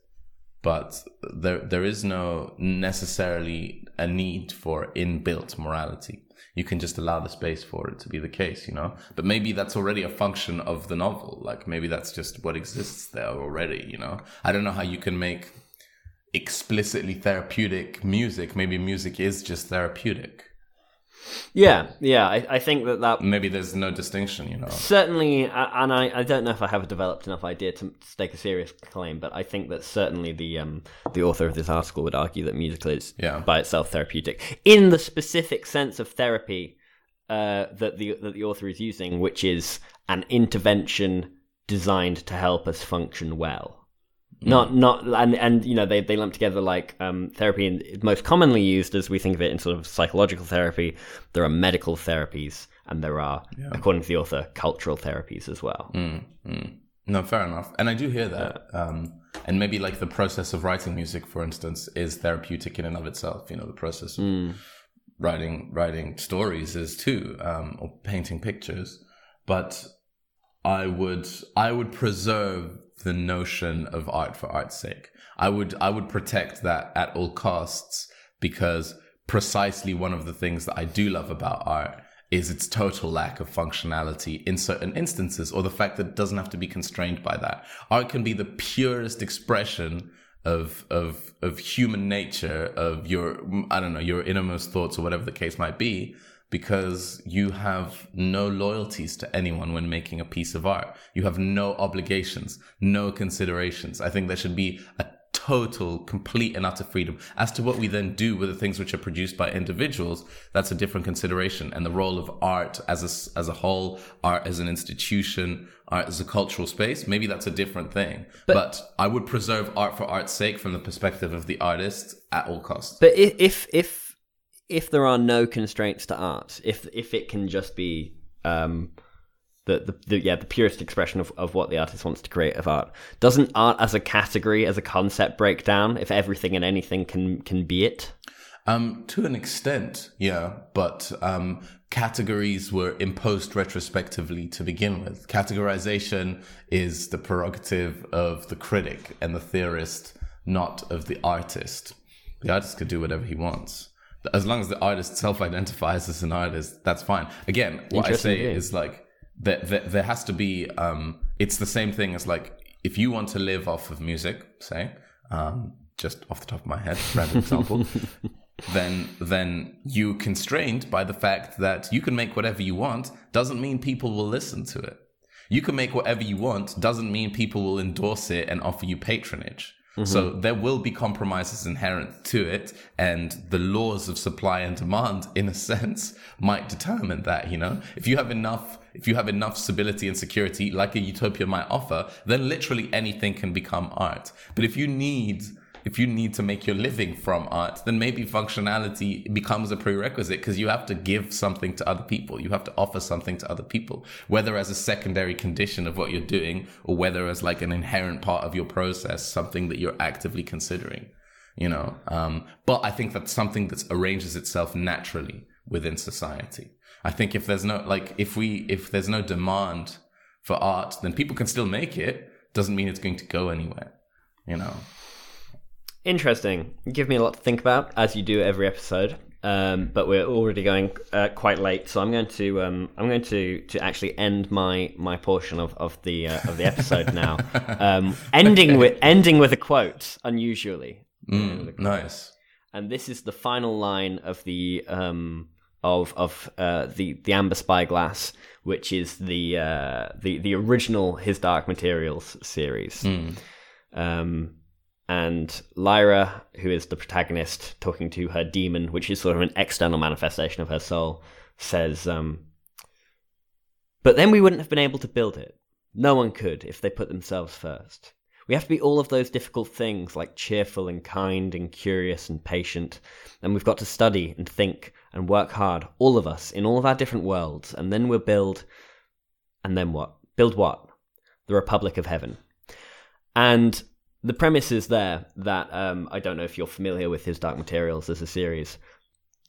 but there there is no necessarily a need for inbuilt morality. You can just allow the space for it to be the case, you know. But maybe that's already a function of the novel. Like maybe that's just what exists there already, you know. I don't know how you can make explicitly therapeutic music. Maybe music is just therapeutic yeah, yeah, I, I think that that maybe there's no distinction, you know. Certainly, and I, I don't know if I have a developed enough idea to stake a serious claim, but I think that certainly the um the author of this article would argue that musical is yeah. by itself therapeutic in the specific sense of therapy uh, that the that the author is using, which is an intervention designed to help us function well. Not not and and you know they they lump together like um, therapy and most commonly used as we think of it in sort of psychological therapy. There are medical therapies and there are, yeah. according to the author, cultural therapies as well. Mm, mm. No, fair enough. And I do hear that. Yeah. Um, and maybe like the process of writing music, for instance, is therapeutic in and of itself. You know, the process of mm. writing writing stories is too, um, or painting pictures. But I would I would preserve the notion of art for art's sake. I would I would protect that at all costs because precisely one of the things that I do love about art is its total lack of functionality in certain instances, or the fact that it doesn't have to be constrained by that. Art can be the purest expression of of of human nature, of your I don't know your innermost thoughts or whatever the case might be, because you have no loyalties to anyone when making a piece of art. You have no obligations, no considerations. I think there should be a total, complete and utter freedom. As to what we then do with the things which are produced by individuals, that's a different consideration. And the role of art as a, as a whole, art as an institution, art as a cultural space, maybe that's a different thing. But, but I would preserve art for art's sake from the perspective of the artist at all costs. But if if if there are no constraints to art, if if it can just be um, the, the, the, yeah the purest expression of, of what the artist wants to create of art. Doesn't art as a category as a concept break down if everything and anything can can be it? Um to an extent yeah but um categories were imposed retrospectively to begin with. Categorization is the prerogative of the critic and the theorist not of the artist. The artist could do whatever he wants as long as the artist self-identifies as an artist that's fine. Again what i say is like there, there, there has to be um, it's the same thing as like if you want to live off of music say um, just off the top of my head random example then then you constrained by the fact that you can make whatever you want doesn't mean people will listen to it. You can make whatever you want doesn't mean people will endorse it and offer you patronage Mm-hmm. So there will be compromises inherent to it, and the laws of supply and demand, in a sense, might determine that. You know, if you have enough, if you have enough stability and security, like a utopia might offer, then literally anything can become art. But if you need if you need to make your living from art, then maybe functionality becomes a prerequisite because you have to give something to other people. You have to offer something to other people, whether as a secondary condition of what you're doing or whether as like an inherent part of your process, something that you're actively considering, you know? Um, but I think that's something that arranges itself naturally within society. I think if there's no, like, if we, if there's no demand for art, then people can still make it. Doesn't mean it's going to go anywhere, you know? Interesting. Give me a lot to think about, as you do every episode. Um, but we're already going uh, quite late, so I'm going to um, I'm going to, to actually end my, my portion of, of the uh, of the episode now, um, ending okay. with ending with a quote. Unusually, mm, quote. nice. And this is the final line of the um, of of uh, the the Amber Spyglass, which is the uh, the the original His Dark Materials series. Mm. And Lyra, who is the protagonist, talking to her daemon, which is sort of an external manifestation of her soul, says, um, But then we wouldn't have been able to build it. No one could if they put themselves first. We have to be all of those difficult things, like cheerful and kind and curious and patient. And we've got to study and think and work hard, all of us, in all of our different worlds. And then we'll build. And then what? Build what? The Republic of Heaven. And the premise is there that um, I don't know if you're familiar with his Dark Materials as a series.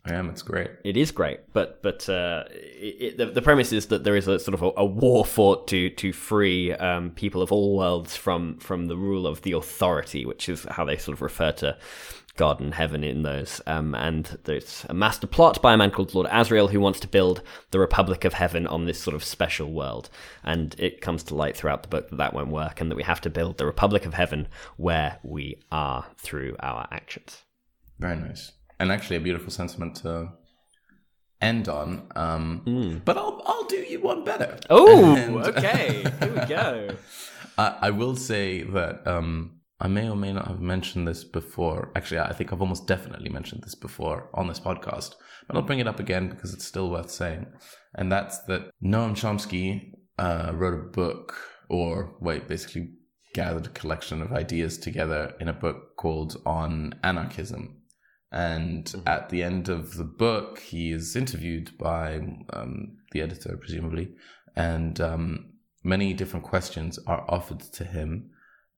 I am. It's great. It is great, but but uh, it, the, the premise is that there is a sort of a, a war fought to to free um, people of all worlds from from the rule of the authority, which is how they sort of refer to God and heaven in those. Um, and there's a master plot by a man called Lord Asriel who wants to build the Republic of Heaven on this sort of special world. And it comes to light throughout the book that that won't work and that we have to build the Republic of Heaven where we are through our actions. Very nice. And actually, a beautiful sentiment to end on. Um, mm. But I'll, I'll do you one better. Oh, okay. Here we go. I, I will say that. Um, I may or may not have mentioned this before. Actually, I think I've almost definitely mentioned this before on this podcast, but I'll bring it up again because it's still worth saying. And that's that Noam Chomsky uh, wrote a book, or wait, basically gathered a collection of ideas together in a book called On Anarchism. And mm-hmm. at the end of the book, he is interviewed by um, the editor, presumably, and um, many different questions are offered to him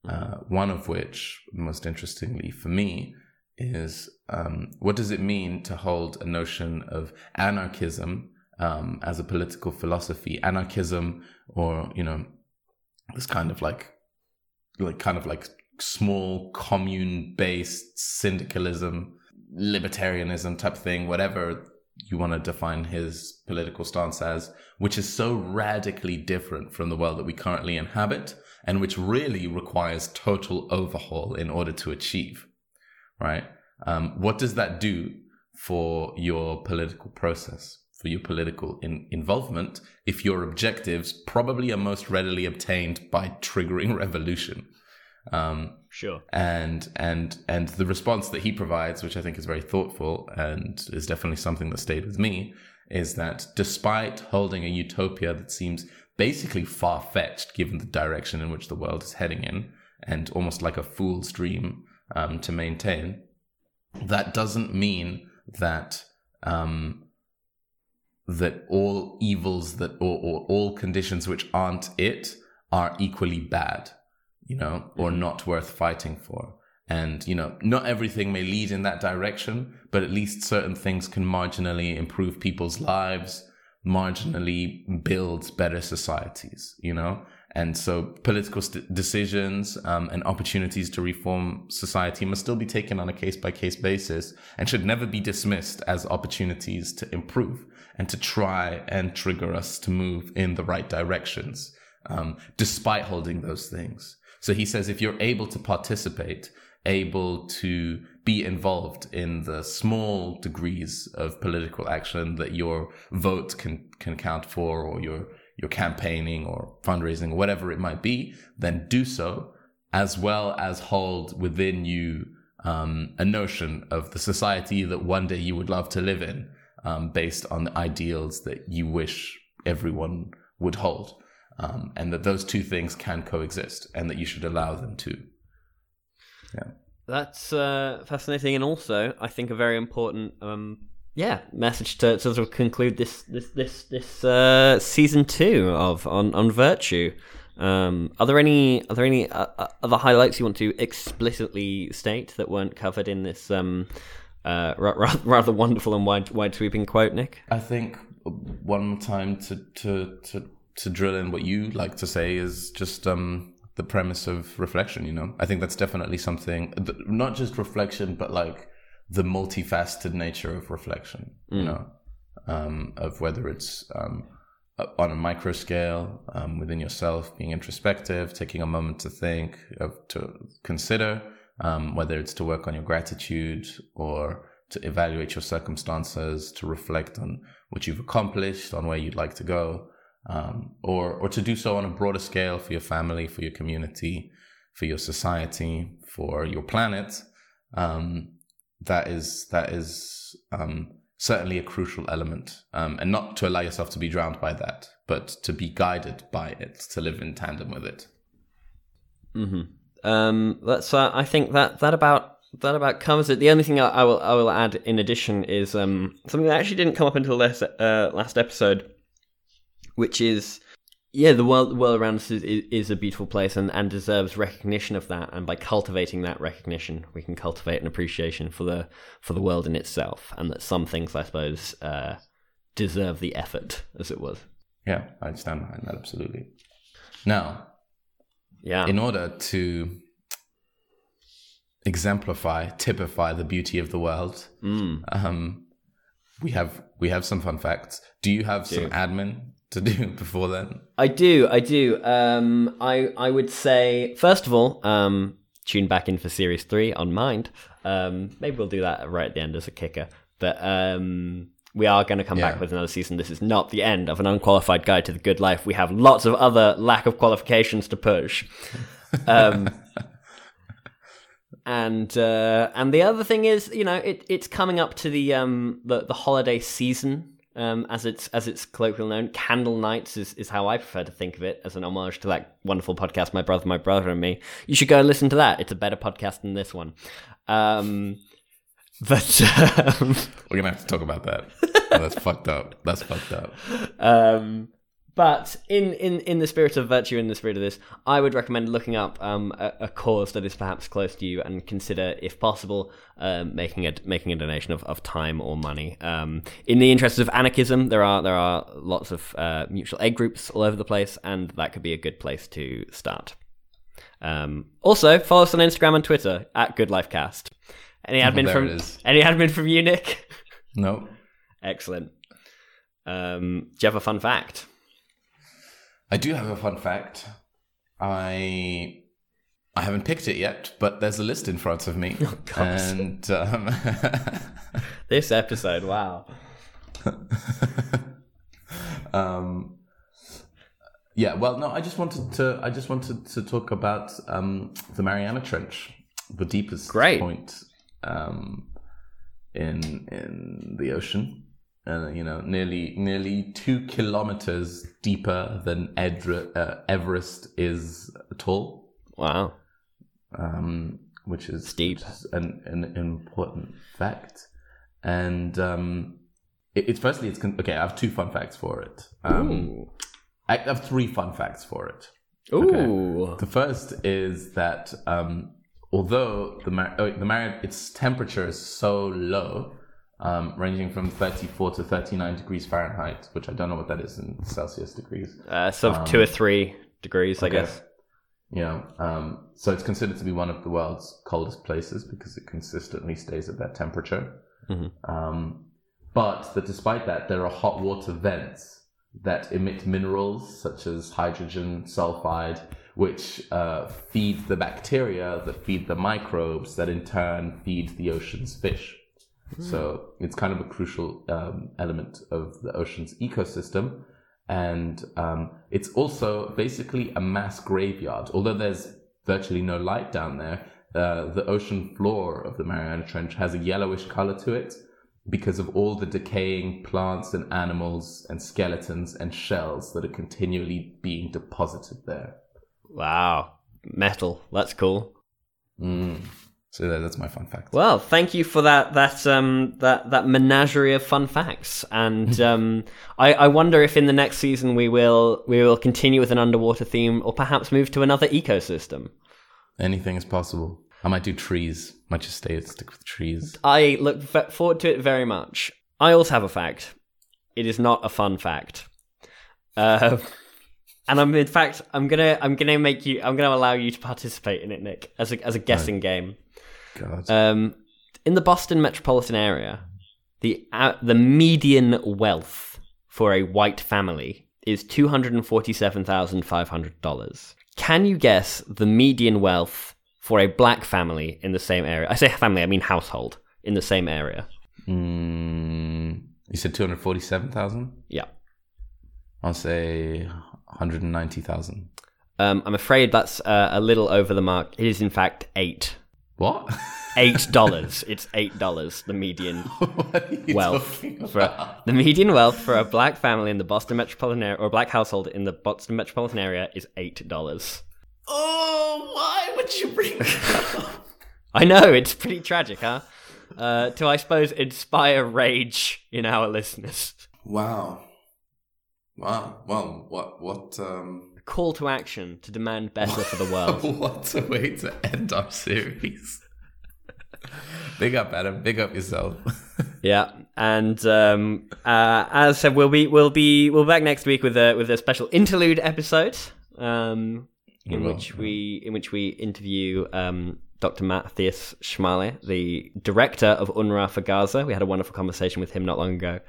uh, one of which, most interestingly for me, is um, what does it mean to hold a notion of anarchism um, as a political philosophy? Anarchism, or, you know, this kind of like like kind of like small commune based syndicalism, libertarianism type thing, whatever you want to define his political stance as, which is so radically different from the world that we currently inhabit and which really requires total overhaul in order to achieve, right? Um, what does that do for your political process, for your political in- involvement, if your objectives probably are most readily obtained by triggering revolution? Um, sure. And and and the response that he provides, which I think is very thoughtful and is definitely something that stayed with me, is that despite holding a utopia that seems basically far fetched given the direction in which the world is heading in, and almost like a fool's dream um, to maintain, that doesn't mean that um, that all evils that or, or all conditions which aren't it are equally bad you know, or not worth fighting for. And, you know, not everything may lead in that direction, but at least certain things can marginally improve people's lives, marginally build better societies, you know? And so political st- decisions um, and opportunities to reform society must still be taken on a case by case basis and should never be dismissed as opportunities to improve and to try and trigger us to move in the right directions, um, despite holding those things. So he says if you're able to participate, able to be involved in the small degrees of political action that your vote can can count for or your your campaigning or fundraising or whatever it might be, then do so as well as hold within you um, a notion of the society that one day you would love to live in um, based on the ideals that you wish everyone would hold um, and that those two things can coexist and that you should allow them to. Yeah. That's uh, fascinating, and also I think a very important, um, yeah, message to, to, sort of conclude this this this this uh, season two of on on virtue. Um, are there any are there any uh, uh other highlights you want to explicitly state that weren't covered in this um, uh, rather, rather wonderful and wide wide sweeping quote, Nick? I think one more time to to to to drill in what you like to say is just um, the premise of reflection. You know, I think that's definitely something, not just reflection, but like the multifaceted nature of reflection. Mm. You know, um, of whether it's um, on a micro scale um, within yourself, being introspective, taking a moment to think, of, to consider, um, whether it's to work on your gratitude or to evaluate your circumstances, to reflect on what you've accomplished, on where you'd like to go um, or or to do so on a broader scale for your family, for your community, for your society, for your planet. Um, that is that is um, certainly a crucial element, um, and not to allow yourself to be drowned by that, but to be guided by it, to live in tandem with it. Hmm. Um. That's. Uh, I think that that about that about covers it. The only thing I, will I will add in addition is um something that actually didn't come up until last uh, last episode, which is yeah, the world the world around us is, is a beautiful place and, and deserves recognition of that. And by cultivating that recognition, we can cultivate an appreciation for the for the world in itself, and that some things, I suppose, uh, deserve the effort, as it was. Yeah, I stand behind that absolutely. Now, yeah, in order to exemplify, typify the beauty of the world, mm. um, we have we have some fun facts. Do you have some admin to do before then? I do, I do. Um, I I would say first of all, um, tune back in for series three on Mind. Um, maybe we'll do that right at the end as a kicker. But um, we are going to come yeah. back with another season. This is not the end of an unqualified guide to the good life. We have lots of other lack of qualifications to push. Um, and uh, and the other thing is, you know, it, it's coming up to the um the, the holiday season um, as it's as it's colloquially known. Candlenights is, is how I prefer to think of it as an homage to that wonderful podcast, My Brother, My Brother and Me. You should go and listen to that. It's a better podcast than this one. Um, but um, we're gonna have to talk about that. oh, that's fucked up. That's fucked up. Um, but in, in, in the spirit of virtue, in the spirit of this, I would recommend looking up um, a, a, cause that is perhaps close to you and consider, if possible, um, making a making a donation of, of time or money. Um, in the interests of anarchism, there are there are lots of uh, mutual aid groups all over the place, and that could be a good place to start. Um, also, follow us on Instagram and Twitter at Good Life Cast. Any admin from any admin from you, Nick? No. Excellent. Um, do you have a fun fact? I do have a fun fact. I I haven't picked it yet, but there's a list in front of me. Oh, and um, This episode, wow. um, yeah, well, no, I just wanted to. I just wanted to talk about um, the Mariana Trench, the deepest Great. point um, in in the ocean. Uh, you know, nearly nearly two kilometers deeper than uh, Everest is tall, Wow. um, which is Steep. which is an, an important fact. And um, it, it's firstly, it's con- okay. I have two fun facts for it. Um, I have three fun facts for it. Ooh. The first is that um, although the Mar- oh, the Mar- its temperature is so low, um, ranging from 34 to 39 degrees Fahrenheit, which I don't know what that is in Celsius degrees. Uh, so two or three degrees, I Um, Okay. guess. Know, um, so it's considered to be one of the world's coldest places because it consistently stays at that temperature. Mhm. Um, but that despite that, there are hot water vents that emit minerals such as hydrogen sulfide, which uh, feed the bacteria that feed the microbes that in turn feed the ocean's fish. So it's kind of a crucial um, element of the ocean's ecosystem. And um, it's also basically a mass graveyard. Although there's virtually no light down there, uh, the ocean floor of the Mariana Trench has a yellowish color to it because of all the decaying plants and animals and skeletons and shells that are continually being deposited there. Wow. Metal. That's cool. Mm. So that- that's my fun fact. Well, thank you for that that um that that menagerie of fun facts, and um I, I wonder if in the next season we will we will continue with an underwater theme, or perhaps move to another ecosystem. Anything is possible. I might do trees. Might just stay and stick with trees. I look forward to it very much. I also have a fact. It is not a fun fact, uh, and I'm in fact I'm gonna I'm gonna make you I'm gonna allow you to participate in it, Nick, as a as a guessing game. God. Um, in the Boston metropolitan area, the uh, the median wealth for a white family is two hundred and forty seven thousand five hundred dollars. Can you guess the median wealth for a black family in the same area? I say family, I mean household in the same area. Mm, you said 247,000? Yeah. I'll say 190,000. Um, I'm afraid that's uh, a little over the mark. It is in fact eight. What? Eight dollars. it's eight dollars. The median what are you wealth for about? the median wealth for a black family in the Boston metropolitan area or a black household in the Boston metropolitan area is eight dollars. Oh, why would you bring that up? I know it's pretty tragic, huh? Uh, to I suppose inspire rage in our listeners. Wow. Wow. Well, what, what, um, A call to action to demand better for the world. what a way to end our series. Big up, Adam. Big up yourself. Yeah, and um, uh, as I said, we'll be we'll be we'll be back next week with a with a special interlude episode, um, in which we in which we interview um, Dr. Matthias Schmale, the director of UNRWA for Gaza. We had a wonderful conversation with him not long ago,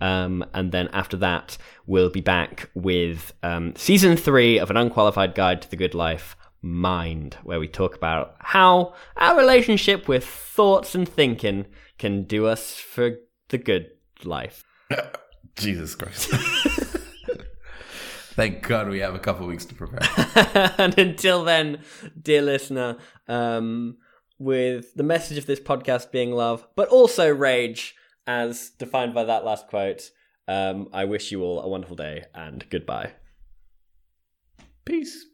um, and then after that, we'll be back with um, season three of an unqualified guide to the good life. Mind, where we talk about how our relationship with thoughts and thinking can do us for the good life. Jesus Christ. Thank God we have a couple weeks to prepare. and until then, dear listener, um, with the message of this podcast being love, but also rage, as defined by that last quote, um, I wish you all a wonderful day and goodbye. Peace.